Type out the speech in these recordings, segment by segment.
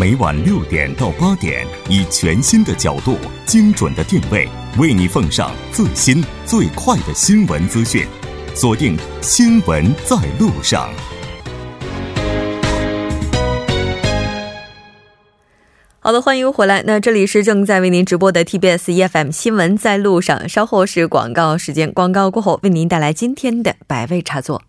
每晚六点到八点，以全新的角度、精准的定位，为你奉上最新最快的新闻资讯。锁定《新闻在路上》。好的，欢迎回来。那这里是正在为您直播的 TBS EFM 新闻在路上，稍后是广告时间，广告过后为您带来今天的百味茶座。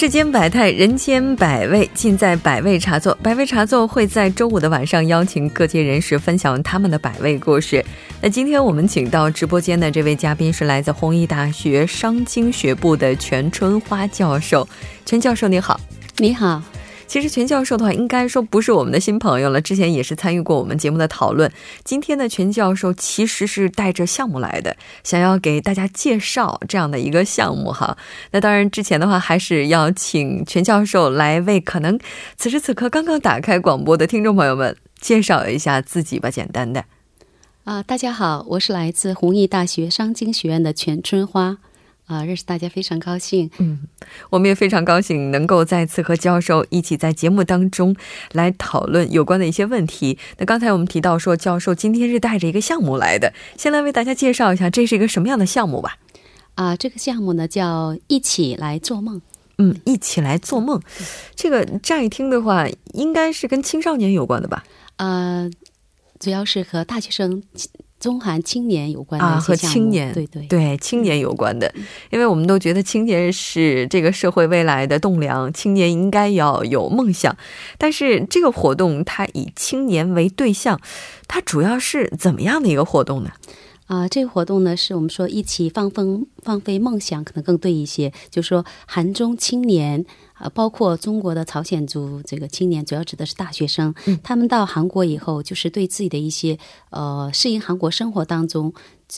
世间百态，人间百味，尽在百味茶座。百味茶座会在周五的晚上邀请各界人士分享他们的百味故事。那今天我们请到直播间的这位嘉宾是来自弘毅大学商经学部的全春花教授。全教授你好，你好。其实全教授的话，应该说不是我们的新朋友了，之前也是参与过我们节目的讨论。今天的全教授其实是带着项目来的，想要给大家介绍这样的一个项目哈。那当然之前的话，还是要请全教授来为可能此时此刻刚刚打开广播的听众朋友们介绍一下自己吧，简单的。啊，大家好，我是来自弘毅大学商经学院的全春花。啊，认识大家非常高兴。嗯，我们也非常高兴能够再次和教授一起在节目当中来讨论有关的一些问题。那刚才我们提到说，教授今天是带着一个项目来的，先来为大家介绍一下这是一个什么样的项目吧。啊，这个项目呢叫一起来做梦。嗯，一起来做梦，这个乍一听的话，应该是跟青少年有关的吧？呃，主要是和大学生。中韩青年有关的啊，和青年对对对青年有关的，因为我们都觉得青年是这个社会未来的栋梁，青年应该要有梦想。但是这个活动它以青年为对象，它主要是怎么样的一个活动呢？啊，这个活动呢，是我们说一起放风放飞梦想，可能更对一些。就是说，韩中青年啊，包括中国的朝鲜族这个青年，主要指的是大学生。他们到韩国以后，就是对自己的一些呃适应韩国生活当中，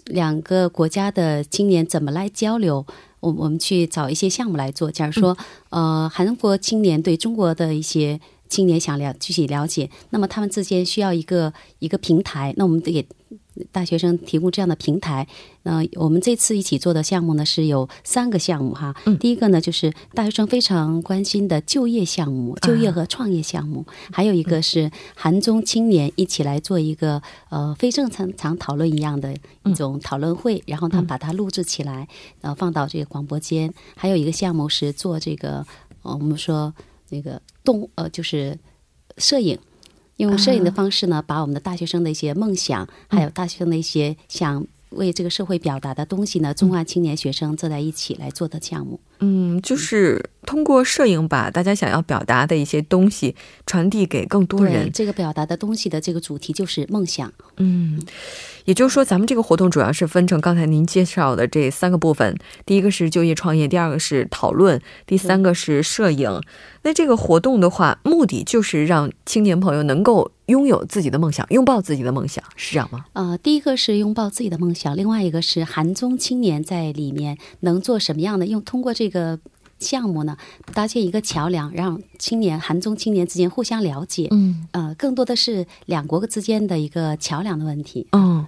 两个国家的青年怎么来交流？我我们去找一些项目来做。假如说，呃，韩国青年对中国的一些青年想了具体了解，那么他们之间需要一个一个平台。那我们得。大学生提供这样的平台，那我们这次一起做的项目呢是有三个项目哈。第一个呢就是大学生非常关心的就业项目，就业和创业项目；还有一个是韩中青年一起来做一个呃非正常常讨论一样的一种讨论会，然后他们把它录制起来，呃放到这个广播间。还有一个项目是做这个呃我们说那个动呃就是摄影。用摄影的方式呢，把我们的大学生的一些梦想，还有大学生的一些想为这个社会表达的东西呢，中华青年学生坐在一起来做的项目。嗯，就是通过摄影把大家想要表达的一些东西传递给更多人。这个表达的东西的这个主题就是梦想。嗯，也就是说，咱们这个活动主要是分成刚才您介绍的这三个部分：第一个是就业创业，第二个是讨论，第三个是摄影。那这个活动的话，目的就是让青年朋友能够拥有自己的梦想，拥抱自己的梦想，是这样吗？呃，第一个是拥抱自己的梦想，另外一个是韩中青年在里面能做什么样的？用通过这个项目呢，搭建一个桥梁，让青年韩中青年之间互相了解。嗯，呃，更多的是两国之间的一个桥梁的问题。嗯，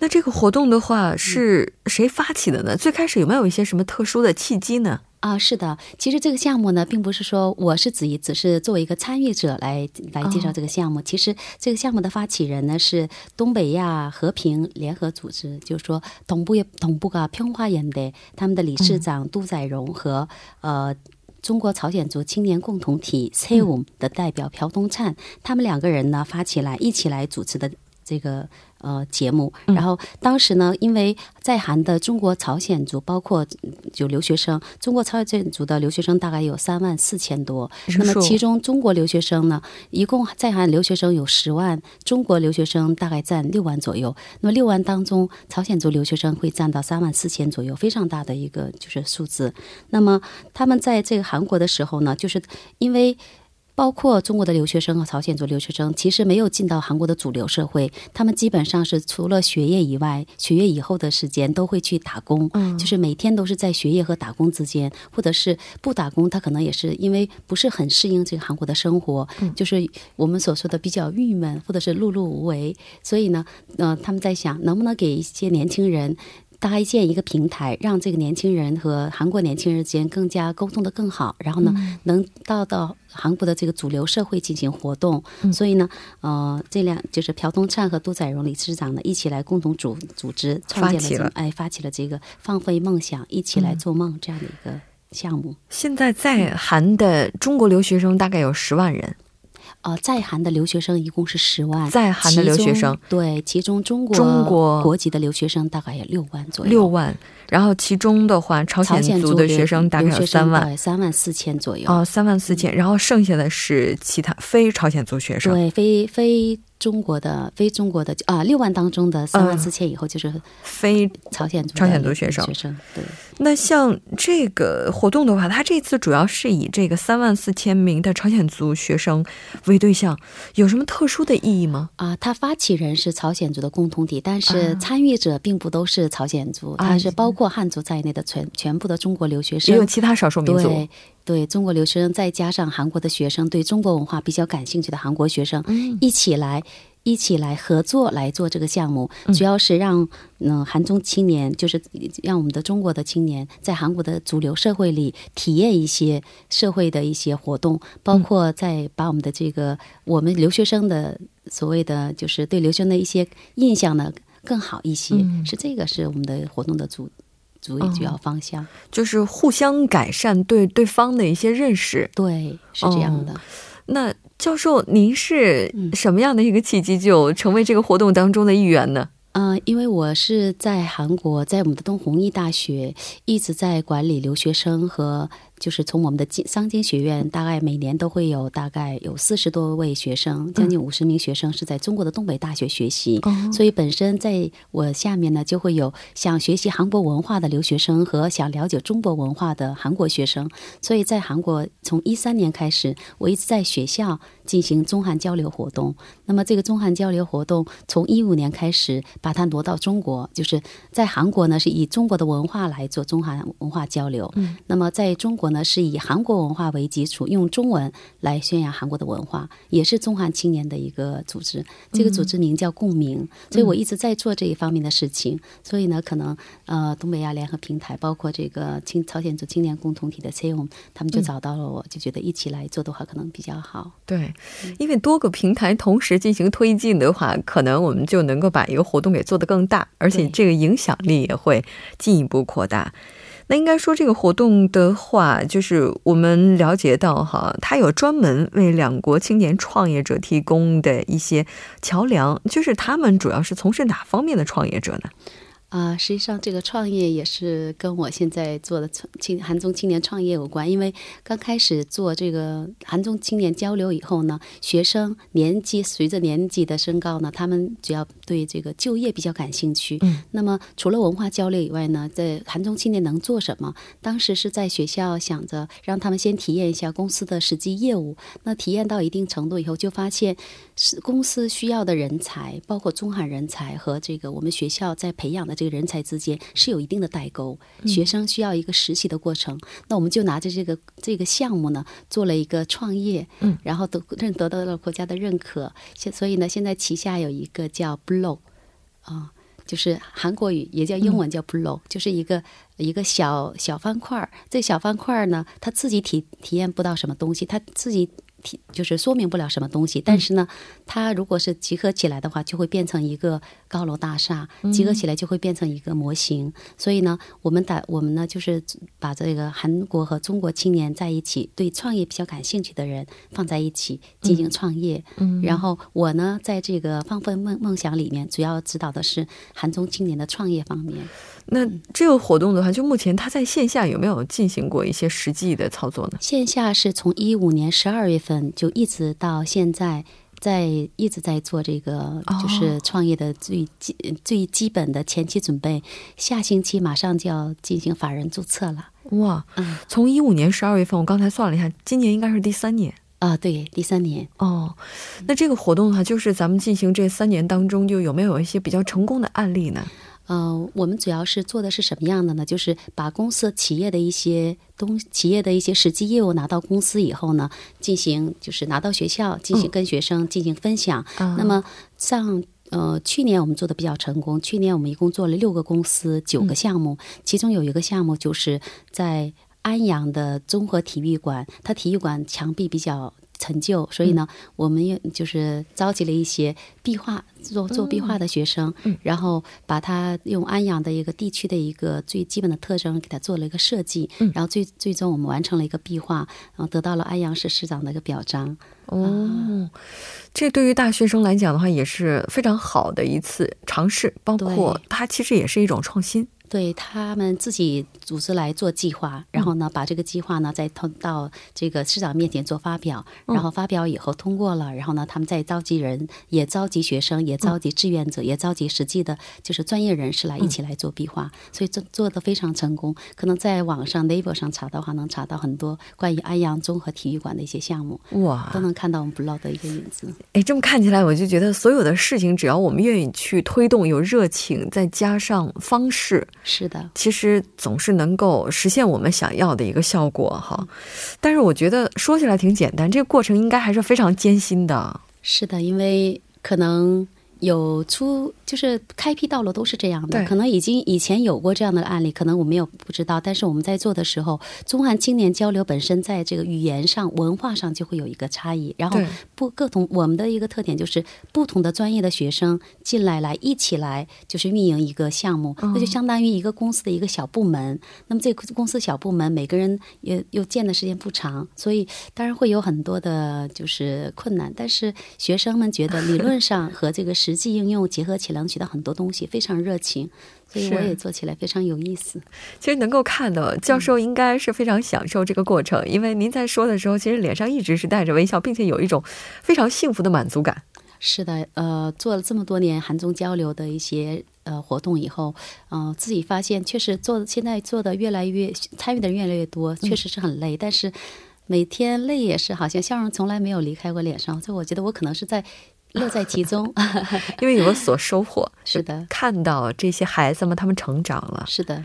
那这个活动的话是谁发起的呢？最开始有没有一些什么特殊的契机呢？啊，是的，其实这个项目呢，并不是说我是只只是作为一个参与者来来介绍这个项目。其实这个项目的发起人呢是东北亚和平联合组织，就是说东部东部个평화人的他们的理事长杜载荣和呃中国朝鲜族青年共同体 CEOM 的代表朴东灿，他们两个人呢发起来一起来主持的这个。呃，节目。然后当时呢，因为在韩的中国朝鲜族，包括就留学生，中国朝鲜族的留学生大概有三万四千多。那么其中中国留学生呢，一共在韩留学生有十万，中国留学生大概占六万左右。那么六万当中，朝鲜族留学生会占到三万四千左右，非常大的一个就是数字。那么他们在这个韩国的时候呢，就是因为。包括中国的留学生和朝鲜族留学生，其实没有进到韩国的主流社会，他们基本上是除了学业以外，学业以后的时间都会去打工，嗯就是每天都是在学业和打工之间，或者是不打工，他可能也是因为不是很适应这个韩国的生活，就是我们所说的比较郁闷，或者是碌碌无为，所以呢，呃，他们在想能不能给一些年轻人。搭建一个平台，让这个年轻人和韩国年轻人之间更加沟通的更好，然后呢，能到到韩国的这个主流社会进行活动。所以呢，呃，这两就是朴东灿和杜载荣理事长呢一起来共同组组织创建了发起了这个哎发起了这个放飞梦想，一起来做梦这样的一个项目。现在在韩的中国留学生大概有十万人，呃，在韩的留学生一共是十万，在韩的留学生对，其中中国中国国籍的留学生大概有六万左右，六万，然后其中的话，朝朝鲜鲜族的学生大概有三万。三万四千左右。哦，三万四千，然后剩下的是其他非朝鲜族学生。对，非非中国的非中国的啊，六万当中的三万嗯四千以后就是非朝鲜族朝鲜族学生学生对，那像这个活动的话，它这次主要是以这个三万四千名的朝鲜族学生为对象，有什么特殊的意义吗？啊，他发起人是朝鲜族的共同体，但是啊参与者并不都是朝鲜族，啊他是包括汉族在内的全全部的中国留学生。也有其他少数民族。对对，中国留学生再加上韩国的学生，对中国文化比较感兴趣的韩国学生，嗯。一起来一起来合作来做这个项目，嗯。主要是让嗯、韩中青年，就是让我们的中国的青年在韩国的主流社会里体验一些社会的一些活动，包括在把我们的这个我们留学生的所谓的就是对留学生的一些印象呢更好一些，嗯。是这个是我们的活动的主主要方向。就是互相改善对对方的一些认识。对，是这样的。那教授，您是嗯什么样的一个契机就成为这个活动当中的一员呢？嗯、因为我是在韩国，在我们的东弘毅大学一直在管理留学生和，就是从我们的经商经学院，大概每年都会有大概有四十多位学生，将近五十名学生是在中国的东北大学学习。哦所以本身在我下面呢，就会有想学习韩国文化的留学生和想了解中国文化的韩国学生。所以在韩国，从一三年开始，我一直在学校进行中韩交流活动。那么这个中韩交流活动，从一五年开始把它挪到中国，就是在韩国呢是以中国的文化来做中韩文化交流。嗯，那么在中国呢是以韩国文化为基础，用中文来宣扬韩国的文化，也是中韩青年的一个组织。这个组织名叫共鸣，所以我一直在做这一方面的事情。所以呢，可能呃东北亚联合平台，包括这个青朝鲜族青年共同体的 CEM，他们就找到了我，就觉得一起来做的话可能比较好。对，因为多个平台同时进行推进的话，可能我们就能够把一个活动给做得更大，而且这个影响力也会进一步扩大。那应该说，这个活动的话，就是我们了解到哈，它有专门为两国青年创业者提供的一些桥梁，就是他们主要是从事哪方面的创业者呢？啊、实际上这个创业也是跟我现在做的青青韩中青年创业有关。因为刚开始做这个韩中青年交流以后呢，学生年纪随着年纪的升高呢，他们只要对这个就业比较感兴趣。嗯，那么除了文化交流以外呢，在韩中青年能做什么？当时是在学校想着让他们先体验一下公司的实际业务。那体验到一定程度以后，就发现是公司需要的人才，包括中韩人才和这个我们学校在培养的这个人才之间是有一定的代沟。学生需要一个实习的过程，那我们就拿着这个这个项目呢，做了一个创业，嗯，然后得认得到了国家的认可。现所以呢，现在旗下有一个叫 Blow 啊。就是韩国语也叫英文叫 blow，、就是一个一个小小方块儿。这小方块儿呢，他自己体体验不到什么东西，他自己体就是说明不了什么东西。但是呢，它如果是集合起来的话，就会变成一个高楼大厦；集合起来就会变成一个模型。所以呢，我们打我们呢，就是把这个韩国和中国青年在一起，对创业比较感兴趣的人放在一起进行创业。嗯然后我呢，在这个放飞梦梦想里面，主要指导的是韩中青年的创业方面。那这个活动的话，就目前它在线下有没有进行过一些实际的操作呢？线下是从一五年十二月份就一直到现在。在一直在做这个，哦就是创业的最基、最基本的前期准备。下星期马上就要进行法人注册了。哇，嗯，从一五年十二月份，我刚才算了一下，今年应该是第三年。啊，对，第三年。哦，那这个活动的话，就是咱们进行这三年当中，就有没有一些比较成功的案例呢？呃，我们主要是做的是什么样的呢？就是把公司企业的一些东企业的一些实际业务拿到公司以后呢，进行就是拿到学校进行跟学生进行分享。那么像呃去年我们做的比较成功，去年我们一共做了六个公司九个项目，其中有一个项目就是在安阳的综合体育馆，它体育馆墙壁比较。成就，所以呢，我们也就是召集了一些壁画做做壁画的学生，然后把它用安阳的一个地区的一个最基本的特征给它做了一个设计，然后最最终我们完成了一个壁画，然后得到了安阳市市长的一个表彰。哦，这对于大学生来讲的话也是非常好的一次尝试，包括它其实也是一种创新。对他们自己组织来做计划，然后呢，把这个计划呢再通到这个市长面前做发表，然后发表以后通过了，然后呢，他们再召集人，也召集学生，也召集志愿者，也召集实际的，就是专业人士来一起来做壁画，所以做做的非常成功。可能在网上 Naver 上查的话，能查到很多关于安阳综合体育馆的一些项目，哇，都能看到我们 blog 的一个影子。哎，这么看起来，我就觉得所有的事情，只要我们愿意去推动，有热情，再加上方式。是的，其实总是能够实现我们想要的一个效果哈。但是我觉得说起来挺简单，这个过程应该还是非常艰辛的。是的，因为可能。有出就是开辟道路都是这样的，可能已经以前有过这样的案例，可能我们有不知道，但是我们在做的时候，中韩青年交流本身在这个语言上、文化上就会有一个差异，然后不各同我们的一个特点就是不同的专业的学生进来来一起来就是运营一个项目，那就相当于一个公司的一个小部门。那么这个公司小部门每个人也又见的时间不长，所以当然会有很多的就是困难，但是学生们觉得理论上和这个实实际应用结合起来，能学到很多东西，非常热情，所以我也做起来非常有意思。其实能够看到教授应该是非常享受这个过程，因为您在说的时候，其实脸上一直是带着微笑，并且有一种非常幸福的满足感。是的，呃，做了这么多年韩中交流的一些呃活动以后，嗯，自己发现确实做现在做的越来越参与的人越来越多，确实是很累，但是每天累也是好像笑容从来没有离开过脸上，所以我觉得我可能是在。乐在其中，因为有所收获。是的，看到这些孩子们他们成长了。是的，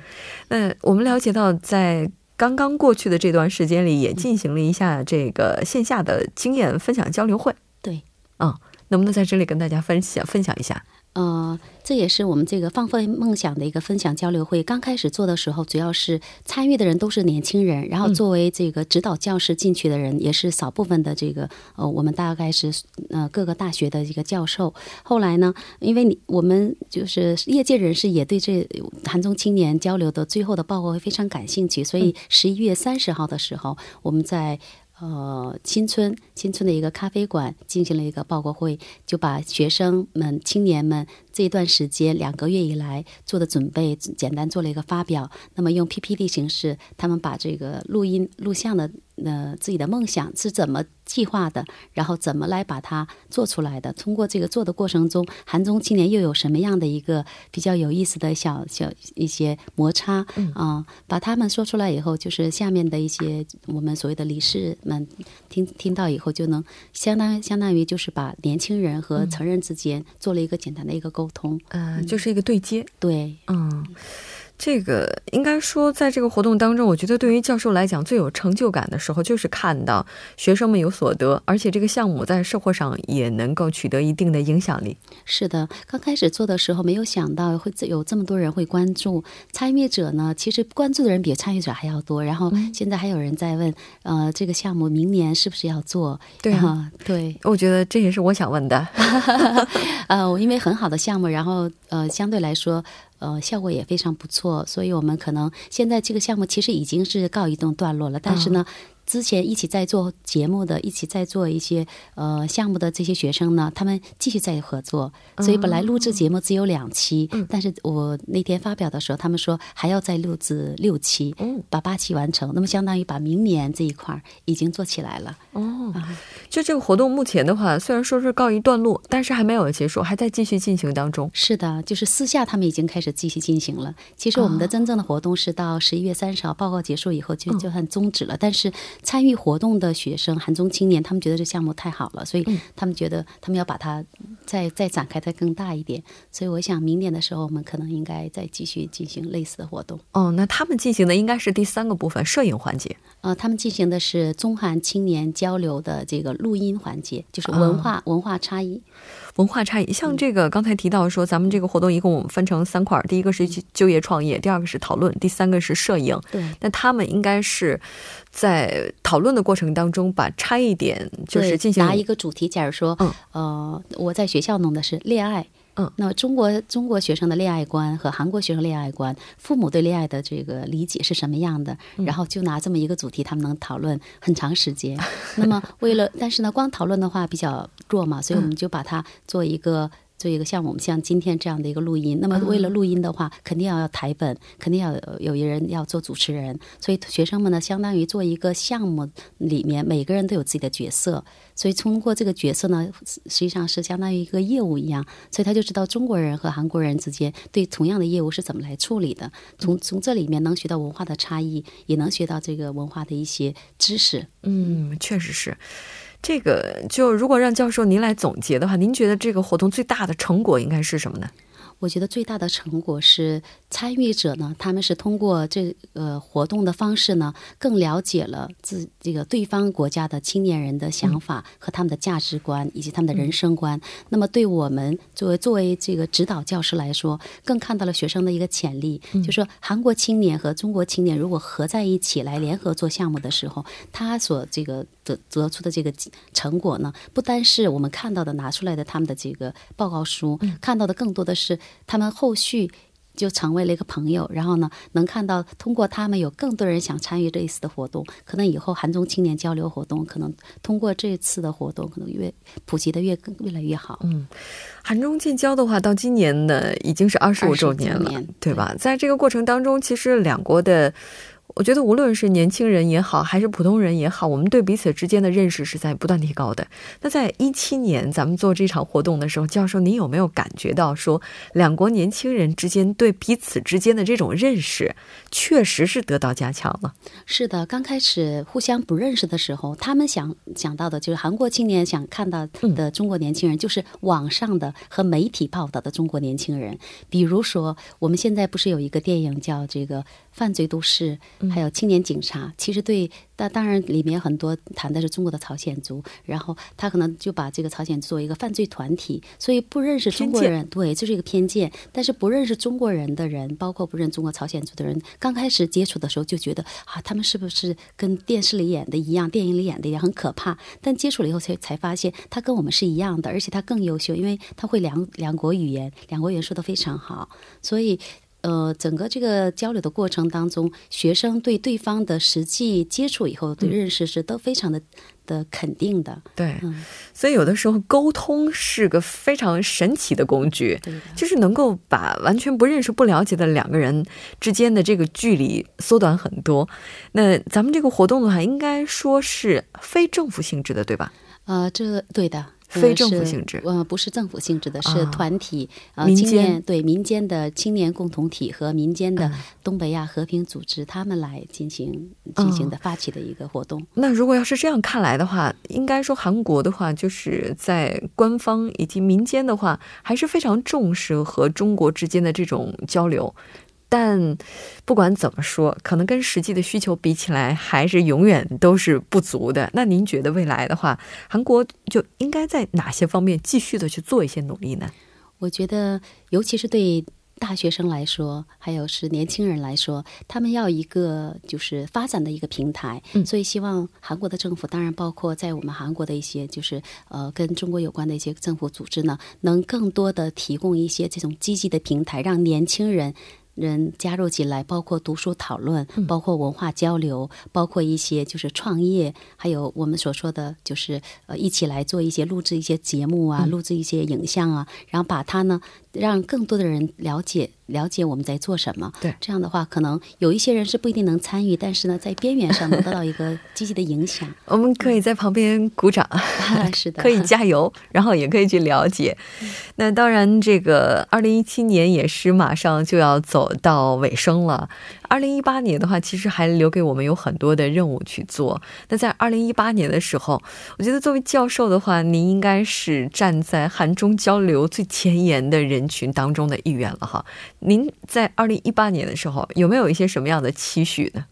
那我们了解到，在刚刚过去的这段时间里，也进行了一下这个线下的经验分享交流会。对，嗯，能不能在这里跟大家分享分享一下？呃，这也是我们这个放飞梦想的一个分享交流会。刚开始做的时候，主要是参与的人都是年轻人，然后作为这个指导教师进去的人也是少部分的这个呃，我们大概是呃各个大学的一个教授。后来呢，因为你我们就是业界人士也对这韩中青年交流的最后的报告会非常感兴趣，所以十一月三十号的时候，我们在。呃，青春青春的一个咖啡馆进行了一个报告会，就把学生们、青年们这一段时间两个月以来做的准备简单做了一个发表。那么用 PPT 形式，他们把这个录音、录像的。那自己的梦想是怎么计划的？然后怎么来把它做出来的？通过这个做的过程中，韩中青年又有什么样的一个比较有意思的小小一些摩擦啊？把他们说出来以后，就是下面的一些我们所谓的理事们听听到以后，就能相当相当于就是把年轻人和成人之间做了一个简单的一个沟通，嗯，就是一个对接，对，嗯。这个应该说，在这个活动当中，我觉得对于教授来讲最有成就感的时候，就是看到学生们有所得，而且这个项目在社会上也能够取得一定的影响力。是的，刚开始做的时候，没有想到会有这么多人会关注。参与者呢，其实关注的人比参与者还要多。然后现在还有人在问，呃，这个项目明年是不是要做？对啊，对，我觉得这也是我想问的。呃，因为很好的项目，然后呃，相对来说。呃，效果也非常不错，所以我们可能现在这个项目其实已经是告一段落了，但是呢。之前一起在做节目的，一起在做一些呃项目的这些学生呢，他们继续在合作。所以本来录制节目只有两期，但是我那天发表的时候，他们说还要再录制六期，把八期完成。那么相当于把明年这一块已经做起来了。哦，就这个活动目前的话，虽然说是告一段落，但是还没有结束，还在继续进行当中。是的，就是私下他们已经开始继续进行了。其实我们的真正的活动是到十一月三十号报告结束以后就就算终止了，但是。参与活动的学生，韩中青年，他们觉得这项目太好了，所以他们觉得他们要把它再再展开，再更大一点。所以我想，明年的时候，我们可能应该再继续进行类似的活动。哦，那他们进行的应该是第三个部分，摄影环节。呃，他们进行的是中韩青年交流的这个录音环节，就是文化文化差异。文化差异，像这个刚才提到说，咱们这个活动一共分成三块，第一个是就业创业，第二个是讨论，第三个是摄影。对，那他们应该是在讨论的过程当中，把差异点就是进行拿一个主题，假如说，呃，我在学校弄的是恋爱。嗯，那中国中国学生的恋爱观和韩国学生恋爱观，父母对恋爱的这个理解是什么样的？然后就拿这么一个主题，他们能讨论很长时间。那么为了，但是呢，光讨论的话比较弱嘛，所以我们就把它做一个。做一个像我们像今天这样的一个录音，那么为了录音的话，肯定要要台本，肯定要有有人要做主持人，所以学生们呢，相当于做一个项目里面，每个人都有自己的角色，所以通过这个角色呢，实际上是相当于一个业务一样，所以他就知道中国人和韩国人之间对同样的业务是怎么来处理的，从从这里面能学到文化的差异，也能学到这个文化的一些知识。嗯，确实是。这个就如果让教授您来总结的话，您觉得这个活动最大的成果应该是什么呢？我觉得最大的成果是参与者呢，他们是通过这个活动的方式呢，更了解了自这个对方国家的青年人的想法和他们的价值观以及他们的人生观。那么对我们作为作为这个指导教师来说，更看到了学生的一个潜力。就说韩国青年和中国青年如果合在一起来联合做项目的时候，他所这个得得出的这个成果呢，不单是我们看到的拿出来的他们的这个报告书，看到的更多的是。他们后续就成为了一个朋友，然后呢，能看到通过他们有更多人想参与这一次的活动，可能以后韩中青年交流活动，可能通过这次的活动，可能越普及的越更越来越好。嗯，韩中建交的话，到今年呢已经是二十五周年了，对吧？在这个过程当中，其实两国的。我觉得无论是年轻人也好，还是普通人也好，我们对彼此之间的认识是在不断提高的。那在一七年咱们做这场活动的时候，教授，您有没有感觉到说，两国年轻人之间对彼此之间的这种认识，确实是得到加强了？是的，刚开始互相不认识的时候，他们想想到的就是韩国青年想看到的中国年轻人，就是网上的和媒体报道的中国年轻人。比如说，我们现在不是有一个电影叫这个。犯罪都市，还有青年警察，其实对，但当然里面很多谈的是中国的朝鲜族，然后他可能就把这个朝鲜作为一个犯罪团体，所以不认识中国人，对，这是一个偏见。但是不认识中国人的人，包括不认中国朝鲜族的人，刚开始接触的时候就觉得啊，他们是不是跟电视里演的一样，电影里演的一样很可怕？但接触了以后才才发现，他跟我们是一样的，而且他更优秀，因为他会两两国语言，两国语言说的非常好，所以。呃，整个这个交流的过程当中，学生对对方的实际接触以后，对认识是都非常的的肯定的。对，所以有的时候沟通是个非常神奇的工具，就是能够把完全不认识、不了解的两个人之间的这个距离缩短很多。那咱们这个活动的话，应该说是非政府性质的，对吧？呃，这对的。非政府性质，呃，不是政府性质的，是团体，呃，青年对民间的青年共同体和民间的东北亚和平组织，他们来进行进行的发起的一个活动。那如果要是这样看来的话，应该说韩国的话，就是在官方以及民间的话，还是非常重视和中国之间的这种交流。但不管怎么说，可能跟实际的需求比起来，还是永远都是不足的。那您觉得未来的话，韩国就应该在哪些方面继续的去做一些努力呢？我觉得，尤其是对大学生来说，还有是年轻人来说，他们要一个就是发展的一个平台。嗯，所以希望韩国的政府，当然包括在我们韩国的一些就是呃跟中国有关的一些政府组织呢，能更多的提供一些这种积极的平台，让年轻人。人加入进来，包括读书讨论，包括文化交流，包括一些就是创业，还有我们所说的就是呃一起来做一些录制一些节目啊，录制一些影像啊，然后把它呢让更多的人了解。了解我们在做什么，对这样的话，可能有一些人是不一定能参与，但是呢，在边缘上能得到一个积极的影响。我们可以在旁边鼓掌，是的，可以加油，然后也可以去了解。那当然，这个二零一七年也是马上就要走到尾声了。二零一八年的话，其实还留给我们有很多的任务去做。那在二零一八年的时候，我觉得作为教授的话，您应该是站在韩中交流最前沿的人群当中的一员了哈。您在二零一八年的时候，有没有一些什么样的期许呢？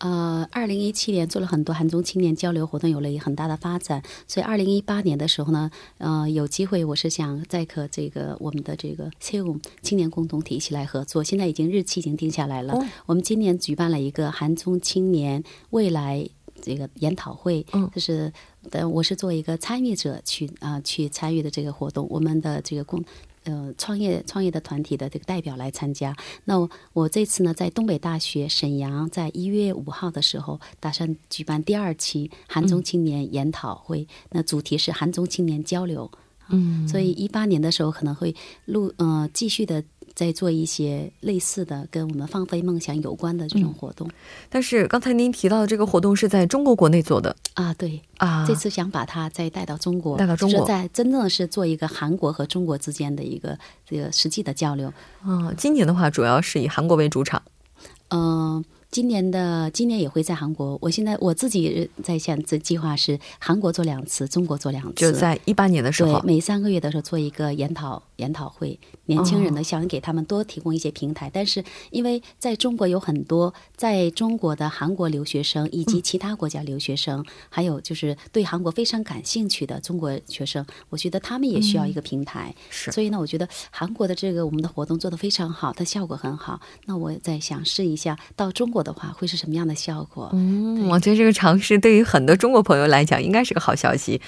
呃，二零一七年做了很多韩中青年交流活动，有了很大的发展。所以二零一八年的时候呢，呃，有机会我是想再和这个我们的这个 Seoul 青年共同体一起来合作。现在已经日期已经定下来了。我们今年举办了一个韩中青年未来这个研讨会，就是呃，我是做一个参与者去啊去参与的这个活动。我们的这个共。呃，创业创业的团体的这个代表来参加。那我这次呢，在东北大学沈阳，在一月五号的时候，打算举办第二期韩中青年研讨会。那主题是韩中青年交流。嗯，所以一八年的时候可能会录，呃，继续的。在做一些类似的跟我们放飞梦想有关的这种活动，但是刚才您提到的这个活动是在中国国内做的啊，对啊，这次想把它再带到中国，带到中国，在真正的是做一个韩国和中国之间的一个这个实际的交流。啊，今年的话主要是以韩国为主场，嗯。今年的今年也会在韩国。我现在我自己在想，这计划是韩国做两次，中国做两次。就在一八年的时候，对，每三个月的时候做一个研讨研讨会。年轻人呢，想给他们多提供一些平台。但是因为在中国有很多在中国的韩国留学生，以及其他国家留学生，还有就是对韩国非常感兴趣的中国学生，我觉得他们也需要一个平台。是。所以呢，我觉得韩国的这个我们的活动做得非常好，它效果很好。那我在想试一下到中国。的话会是什么样的效果？嗯，我觉得这个尝试对于很多中国朋友来讲应该是个好消息。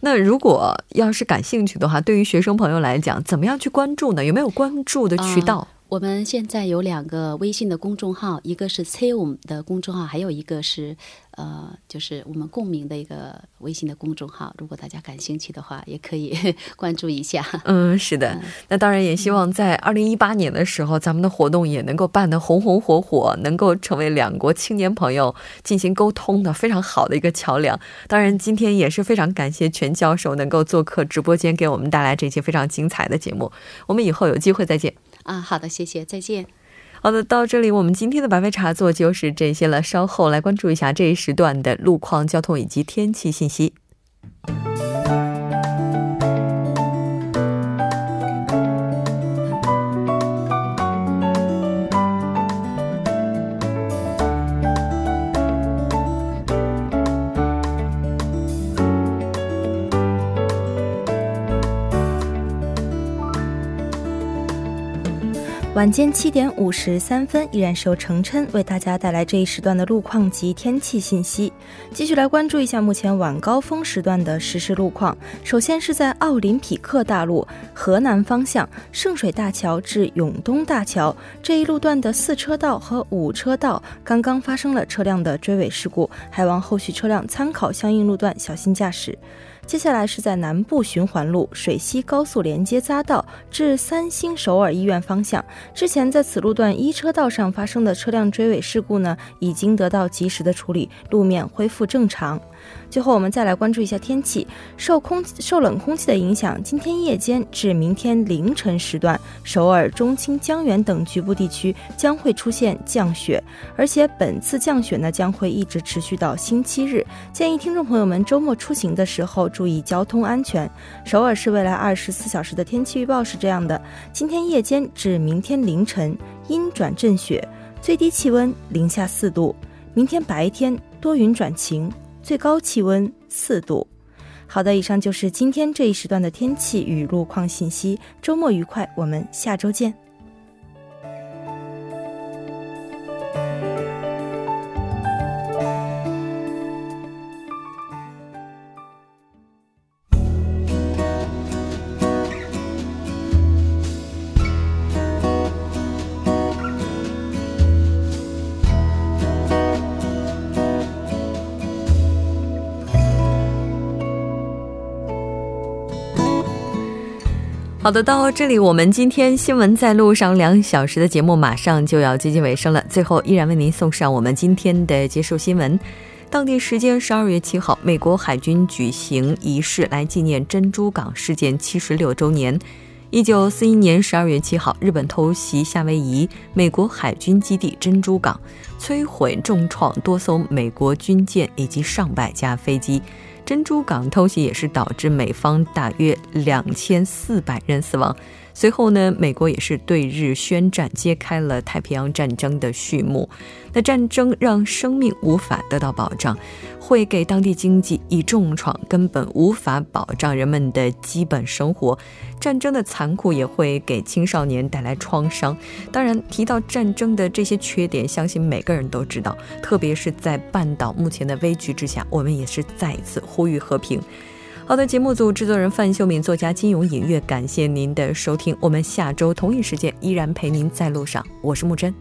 那如果要是感兴趣的话，对于学生朋友来讲，怎么样去关注呢？有没有关注的渠道？我们现在有两个微信的公众号，一个是 c o m 的公众号，还有一个是。呃，就是我们共鸣的一个微信的公众号，如果大家感兴趣的话，也可以 关注一下。嗯，是的，那当然也希望在二零一八年的时候，咱们的活动也能够办得红红火火，能够成为两国青年朋友进行沟通的非常好的一个桥梁。当然，今天也是非常感谢全教授能够做客直播间，给我们带来这期非常精彩的节目。我们以后有机会再见。啊，好的，谢谢，再见。好的，到这里我们今天的白杯茶座就是这些了。稍后来关注一下这一时段的路况、交通以及天气信息。晚间七点五十三分，依然是由程琛为大家带来这一时段的路况及天气信息。继续来关注一下目前晚高峰时段的实时路况。首先是在奥林匹克大路河南方向圣水大桥至永东大桥这一路段的四车道和五车道刚刚发生了车辆的追尾事故，还望后续车辆参考相应路段小心驾驶。接下来是在南部循环路水西高速连接匝道至三星首尔医院方向，之前在此路段一车道上发生的车辆追尾事故呢，已经得到及时的处理，路面恢复正常。最后，我们再来关注一下天气。受空受冷空气的影响，今天夜间至明天凌晨时段，首尔、中青、江原等局部地区将会出现降雪，而且本次降雪呢将会一直持续到星期日。建议听众朋友们周末出行的时候注意交通安全。首尔市未来二十四小时的天气预报是这样的：今天夜间至明天凌晨阴转阵雪，最低气温零下四度；明天白天多云转晴。最高气温四度。好的，以上就是今天这一时段的天气与路况信息。周末愉快，我们下周见。好的，到这里我们今天新闻在路上两小时的节目马上就要接近尾声了。最后，依然为您送上我们今天的结束新闻。当地时间十二月七号，美国海军举行仪式来纪念珍珠港事件七十六周年。一九四一年十二月七号，日本偷袭夏威夷美国海军基地珍珠港，摧毁重创多艘美国军舰以及上百架飞机。珍珠港偷袭也是导致美方大约两千四百人死亡。随后呢，美国也是对日宣战，揭开了太平洋战争的序幕。那战争让生命无法得到保障，会给当地经济以重创，根本无法保障人们的基本生活。战争的残酷也会给青少年带来创伤。当然，提到战争的这些缺点，相信每个人都知道。特别是在半岛目前的危局之下，我们也是再一次呼吁和平。好的，节目组制作人范秀敏，作家金勇隐月，感谢您的收听。我们下周同一时间依然陪您在路上，我是木真。